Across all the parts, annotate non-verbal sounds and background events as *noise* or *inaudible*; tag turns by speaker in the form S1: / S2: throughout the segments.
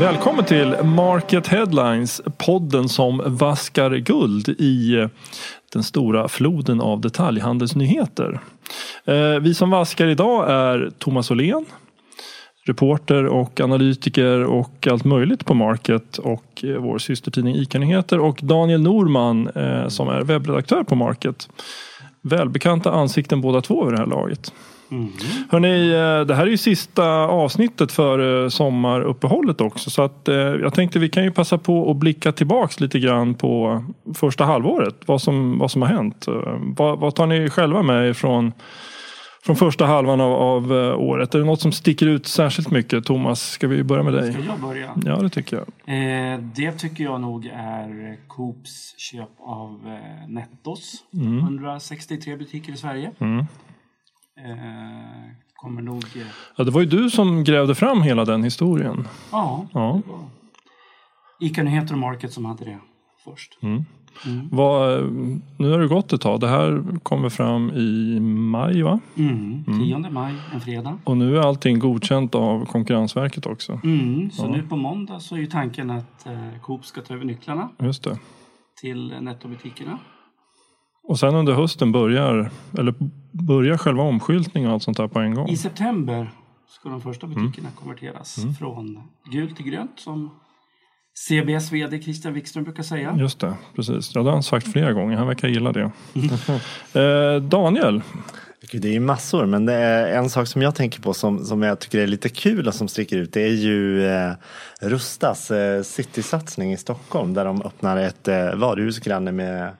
S1: Välkommen till Market Headlines, podden som vaskar guld i den stora floden av detaljhandelsnyheter. Eh, vi som vaskar idag är Thomas Åhlén, reporter och analytiker och allt möjligt på Market och eh, vår systertidning ICA-nyheter och Daniel Norman eh, som är webbredaktör på Market. Välbekanta ansikten båda två vid det här laget. Mm. Hörrni, eh, det här är ju sista avsnittet för sommaruppehållet också. Så att, jag tänkte vi kan ju passa på att blicka tillbaks lite grann på första halvåret. Vad som, vad som har hänt. Vad, vad tar ni själva med ifrån från första halvan av, av, året? Är det något som sticker ut särskilt mycket? Thomas, ska vi börja med dig?
S2: Ska jag börja?
S1: Ja, det tycker jag.
S2: Eh, det tycker jag nog är Coops köp av eh, Nettos. Mm. 163 butiker i Sverige. Mm. Eh, kommer nog... Eh,
S1: ja, det var ju du som grävde fram hela den historien.
S2: Ja, ja. Ica-nyheter och Market som hade det först. Mm.
S1: Mm. Vad, nu har det gått ett tag. Det här kommer fram i maj va?
S2: Mm. 10 mm. maj, en fredag.
S1: Och nu är allting godkänt av Konkurrensverket också.
S2: Mm. Så ja. nu på måndag så är ju tanken att eh, Coop ska ta över nycklarna.
S1: Just det.
S2: Till nettobutikerna.
S1: Och sen under hösten börjar, eller börjar själva omskyltningen och allt sånt där på en gång?
S2: I september ska de första butikerna mm. konverteras mm. från gult till grönt som CBS VD Christian Wikström brukar säga.
S1: Just det, precis. Ja, det har han sagt flera gånger. Han verkar gilla det. *laughs* eh, Daniel?
S3: Det är ju massor, men det är en sak som jag tänker på som, som jag tycker är lite kul och som sticker ut. Det är ju eh, Rustas eh, citysatsning i Stockholm där de öppnar ett eh, varuhus granne med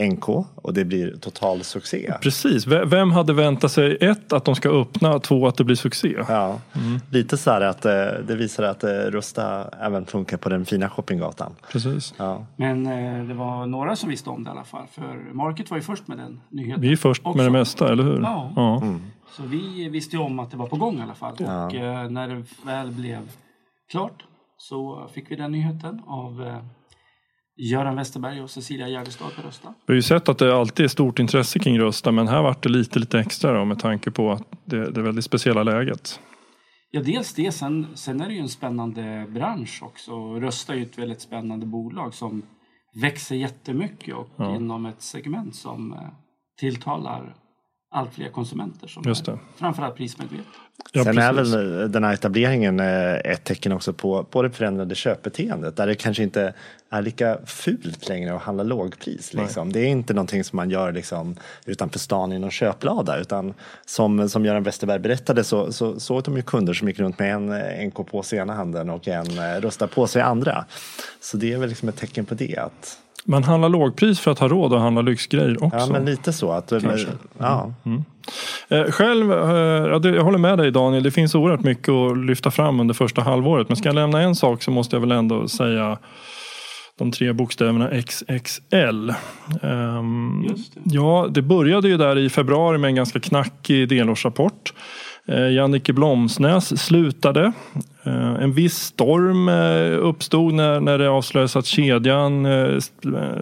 S3: NK och det blir total succé.
S1: Precis, vem hade väntat sig ett att de ska öppna, två att det blir succé?
S3: Ja, mm. lite så här att eh, det visar att eh, Rusta även funkar på den fina shoppinggatan.
S1: Precis.
S3: Ja.
S2: Men eh, det var några som visste om det i alla fall, för Market var ju först med den nyheten.
S1: Vi är först också. med det mesta, eller hur?
S2: Ja. ja. Mm. Så vi visste ju om att det var på gång i alla fall ja. och när det väl blev klart så fick vi den nyheten av Göran Westerberg och Cecilia Jägerstad på Rösta.
S1: Vi har ju sett att det alltid är stort intresse kring Rösta men här vart det lite, lite extra då, med tanke på att det, det väldigt speciella läget.
S2: Ja, dels det. Sen, sen är det ju en spännande bransch också. Rösta är ju ett väldigt spännande bolag som växer jättemycket och ja. inom ett segment som eh, tilltalar allt fler konsumenter som Just det. är framförallt prismedvetna.
S3: Ja, Sen precis. är väl den här etableringen eh, ett tecken också på, på det förändrade köpbeteendet där det kanske inte är lika fult längre att handla lågpris. Liksom. Det är inte någonting som man gör liksom, utanför stan i någon köplada utan som, som Göran Westerberg berättade så, så såg de ju kunder som gick runt med en NK påse i ena handen och en eh, Rusta påse i andra. Så det är väl liksom ett tecken på det. att
S1: man handlar lågpris för att ha råd att handla lyxgrejer också.
S3: Ja, men lite så. Att, ja.
S1: Mm. Eh, själv, eh, jag håller med dig Daniel, det finns oerhört mycket att lyfta fram under första halvåret. Men ska jag lämna en sak så måste jag väl ändå säga de tre bokstäverna XXL. Um, det. Ja, det började ju där i februari med en ganska knackig delårsrapport. Eh, Jannike Blomsnäs slutade. Eh, en viss storm eh, uppstod när, när det avslöjades att kedjan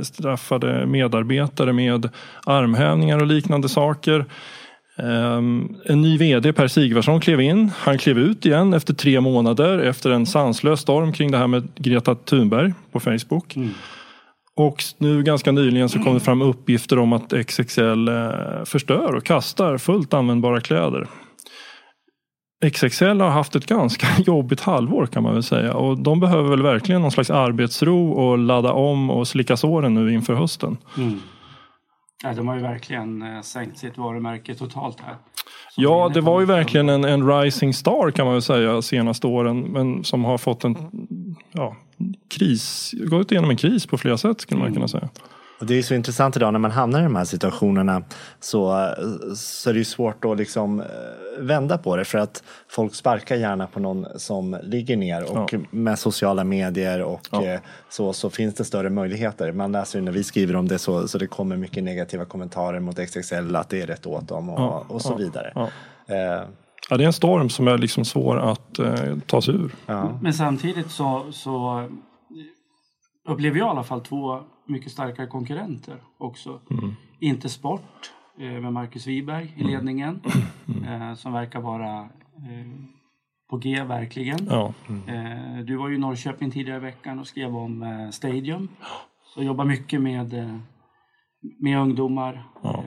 S1: straffade medarbetare med armhävningar och liknande saker. En ny vd, Per Sigvarsson, klev in. Han klev ut igen efter tre månader efter en sanslös storm kring det här med Greta Thunberg på Facebook. Mm. Och nu ganska nyligen så kom det fram uppgifter om att XXL förstör och kastar fullt användbara kläder. XXL har haft ett ganska *laughs* jobbigt halvår kan man väl säga och de behöver väl verkligen någon slags arbetsro och ladda om och slicka såren nu inför hösten. Mm.
S2: Ja, de har ju verkligen eh, sänkt sitt varumärke totalt här.
S1: Ja, det var ju verkligen en, en rising star kan man väl säga senaste åren men som har fått en ja, kris, gått igenom en kris på flera sätt skulle man mm. kunna säga.
S3: Och det är så intressant idag när man hamnar i de här situationerna så, så är det ju svårt att liksom eh, vända på det för att folk sparkar gärna på någon som ligger ner och ja. med sociala medier och ja. Eh, så, så finns det större möjligheter. Man läser ju när vi skriver om det så, så det kommer mycket negativa kommentarer mot XXL att det är rätt åt dem och, ja. och så vidare.
S1: Eh. Ja, det är en storm som är liksom svår att eh, ta sig ur.
S2: Men samtidigt så, så upplever jag i alla fall två mycket starka konkurrenter också. Mm. Inte Sport eh, med Marcus Wiberg i mm. ledningen *clears throat* mm. eh, som verkar vara eh, på G verkligen.
S1: Ja.
S2: Eh, Du var ju i Norrköping tidigare i veckan och skrev om Stadium. Så jobbar mycket med, med ungdomar eh,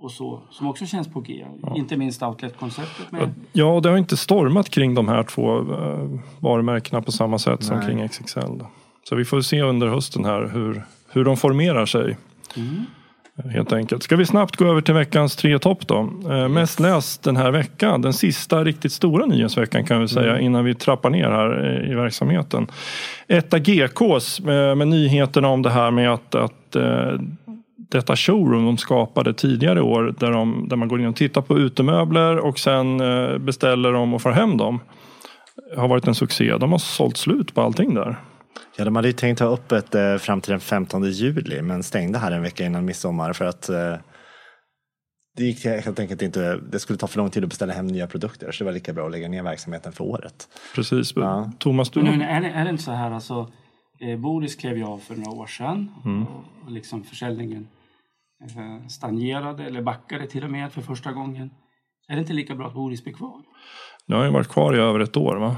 S2: och så, som också känns på G. Inte minst outlet-konceptet med
S1: Ja, och det har inte stormat kring de här två varumärkena på samma sätt som
S3: Nej.
S1: kring XXL. Så vi får se under hösten här hur, hur de formerar sig.
S2: Mm.
S1: Helt enkelt. Ska vi snabbt gå över till veckans tre topp då? Eh, mest läst den här veckan, den sista riktigt stora nyhetsveckan kan vi säga innan vi trappar ner här eh, i verksamheten. Etta GKs med, med nyheterna om det här med att, att eh, detta showroom de skapade tidigare i år där, de, där man går in och tittar på utemöbler och sen eh, beställer dem och får hem dem. Har varit en succé. De har sålt slut på allting där.
S3: Ja, de hade ju tänkt ha öppet eh, fram till den 15 juli men stängde här en vecka innan midsommar för att eh, det gick helt enkelt inte, det skulle ta för lång tid att beställa hem nya produkter så det var lika bra att lägga ner verksamheten för året.
S1: Precis.
S3: Ja.
S1: Thomas, du?
S2: Men nu, är, det, är det inte så här alltså, eh, Boris klev ju av för några år sedan
S1: Mm.
S2: och, och liksom försäljningen eh, stagnerade eller backade till och med för första gången. Är det inte lika bra att Boris blir kvar?
S1: Nu har ju varit kvar i över ett år va?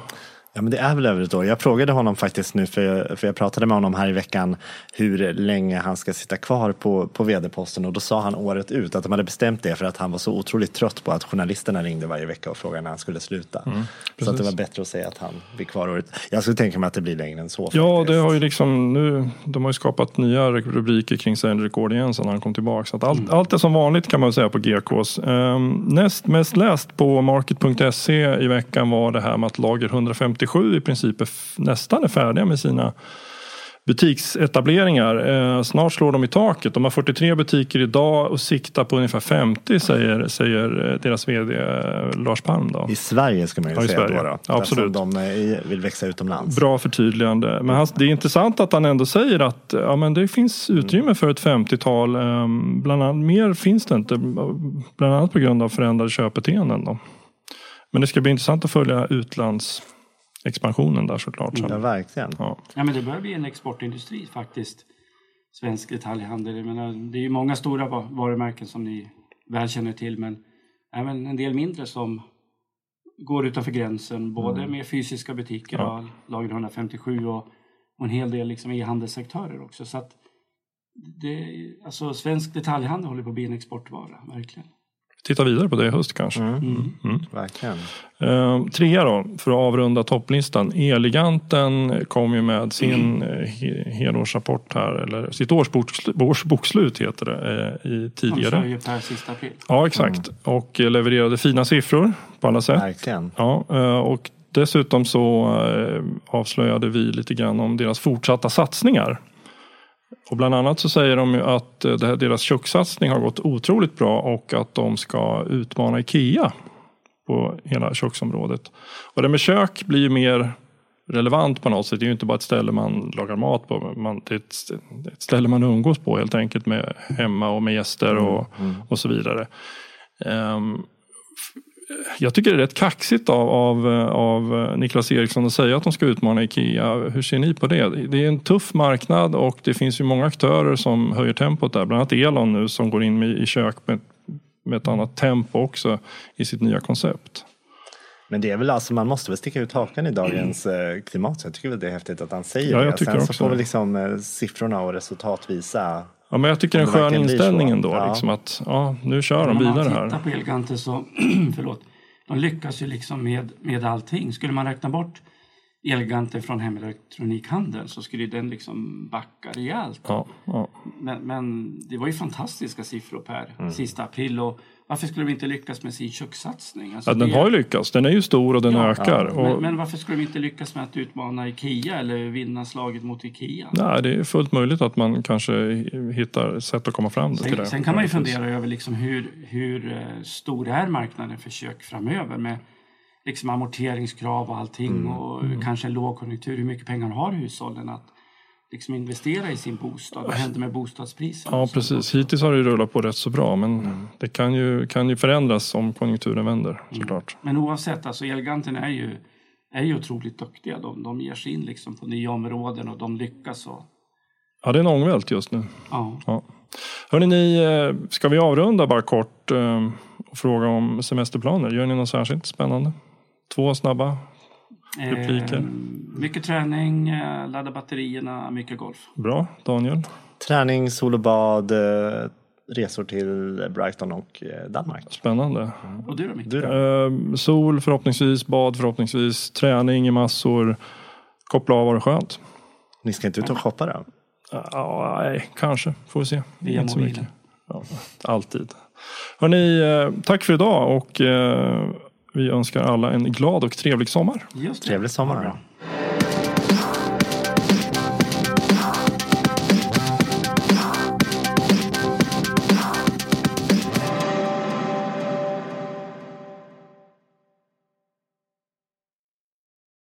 S3: Ja, men det är väl över ett år. Jag frågade honom faktiskt nu, för, för jag pratade med honom här i veckan hur länge han ska sitta kvar på, på vd-posten och då sa han året ut att de hade bestämt det för att han var så otroligt trött på att journalisterna ringde varje vecka och frågade när han skulle sluta. så att det var bättre att säga att han blir kvar året. Jag skulle tänka mig att det blir längre än så.
S1: Ja,
S3: faktiskt.
S1: det har ju liksom nu, de har ju skapat nya rubriker kring Send Record igen sen han kom tillbaka. Så att allt, allt är som vanligt kan man säga på GKs. Ehm, näst mest läst på market.se i veckan var det här med att Lager 157 i princip är nästan är färdiga med sina butiksetableringar. Eh, snart slår de i taket. De har 43 butiker idag och siktar på ungefär 50 säger, säger eh, deras vd eh, Lars Palm. Då.
S3: I Sverige ska man ju
S1: Ja,
S3: säga
S1: Sverige.
S3: då. då
S1: Ja, absolut.
S3: De eh, vill växa utomlands.
S1: Bra förtydligande. Men han, det är intressant att han ändå säger att ja, men det finns utrymme för ett 50-tal. ehm, Bland annat, mer finns det inte. Bland annat på grund av förändrade köpbeteenden. Då. Men det ska bli intressant att följa utlandsexpansionen där såklart.
S3: Ja,
S1: Sen.
S3: verkligen.
S1: Ja.
S2: Ja, men det börjar bli en exportindustri faktiskt. Svensk detaljhandel. Jag menar, det är ju många stora va- varumärken som ni väl känner till men även en del mindre som går utanför gränsen. Både med fysiska butiker,
S1: Ja.
S2: ja. Lager 157 och, och en hel del liksom e-handelssektörer också. Så att det, alltså, svensk detaljhandel håller på att bli en exportvara, verkligen.
S1: Titta vidare på det i höst kanske.
S3: Mm.
S2: Mm.
S3: Verkligen.
S1: Uh, trea då, för att avrunda topplistan. Eleganten kom ju med sin uh, he- helårsrapport här, eller sitt årsbokslut, årsbokslut heter det, eh, i tidigare.
S2: per sista april.
S1: Ja, exakt. Och eh, levererade fina siffror på alla sätt.
S3: Verkligen.
S1: Ja, eh, och dessutom så eh, avslöjade vi lite grann om deras fortsatta satsningar. Och bland annat så säger de ju att eh, deras kökssatsning har gått otroligt bra och att de ska utmana Ikea på hela köksområdet. Och det med kök blir ju mer relevant på något sätt. Det är ju inte bara ett ställe man lagar mat på. Man, det är ett, ställe man umgås på helt enkelt med hemma och med gäster och, och så vidare. F- jag tycker det är rätt kaxigt av, av, av Niklas Eriksson att säga att de ska utmana Ikea. Hur ser ni på det? Det är en tuff marknad och det finns ju många aktörer som höjer tempot där. Bland annat Elon nu som går in med, i kök med, med ett annat tempo också i sitt nya koncept.
S3: Men det är väl alltså, man måste väl sticka ut hakan i dagens eh, klimat. Så jag tycker väl det är häftigt att han säger
S1: Ja,
S3: det. Sen så får väl liksom eh, siffrorna och resultat visa.
S1: Ja, men jag tycker det är en skön inställning ändå.
S3: Ja.
S1: Liksom att, ja, nu kör de
S2: Om man
S1: vidare
S2: tittar
S1: här.
S2: på Elganten så, *clears throat* förlåt, de lyckas ju liksom med, med allting. Skulle man räkna bort Elganten från hemelektronikhandeln så skulle den liksom backa rejält.
S1: Ja, ja.
S2: Men, men det var ju fantastiska siffror per
S1: Mm.
S2: sista april och varför skulle vi inte lyckas med sin kökssatsning? Alltså
S1: Ja, den
S2: det-
S1: har ju lyckats. Den är ju stor och den
S2: Ja,
S1: ökar.
S2: Men,
S1: och,
S2: men varför skulle vi inte lyckas med att utmana Ikea eller vinna slaget mot Ikea?
S1: nej, det är fullt möjligt att man kanske hittar sätt att komma fram till
S2: Sen,
S1: det.
S2: sen kan man ju fundera över liksom hur, hur eh, stor är marknaden för kök framöver med liksom amorteringskrav och allting
S1: Mm.
S2: och kanske en lågkonjunktur. Hur mycket pengar har hushållen att liksom investera i sin bostad? Vad händer med bostadspriserna?
S1: Ja, precis. Hittills har det rullat på rätt så bra, men
S2: Mm.
S1: det kan ju, kan ju förändras om konjunkturen vänder såklart.
S2: Men oavsett, alltså Elganten är ju, är ju otroligt duktiga. De, de ger sig in liksom på nya områden och de lyckas. Och,
S1: Ja, det är en ångvält just nu.
S2: ja.
S1: Ja. Hörrni, ni, eh, ska vi avrunda bara kort eh, och fråga om semesterplaner? Gör ni något särskilt spännande? Två snabba Repliker?
S2: Eh, mycket träning, eh, ladda batterierna, mycket golf.
S1: Bra. Daniel?
S3: Träning, sol och bad, eh, resor till Brighton och eh, Danmark.
S1: Spännande.
S2: Och du då Micke?
S3: Du då?
S1: Eh, sol förhoppningsvis, bad förhoppningsvis, träning i massor. Koppla av var det skönt.
S3: Ni ska inte ut och shoppa då?
S1: Ja, nej, kanske. Får vi se.
S2: Via
S1: Inte så
S2: mobilen.
S1: mycket. Ja, alltid. Hörni, tack för idag och vi önskar alla en glad och trevlig sommar.
S2: Just det.
S3: Trevlig sommar.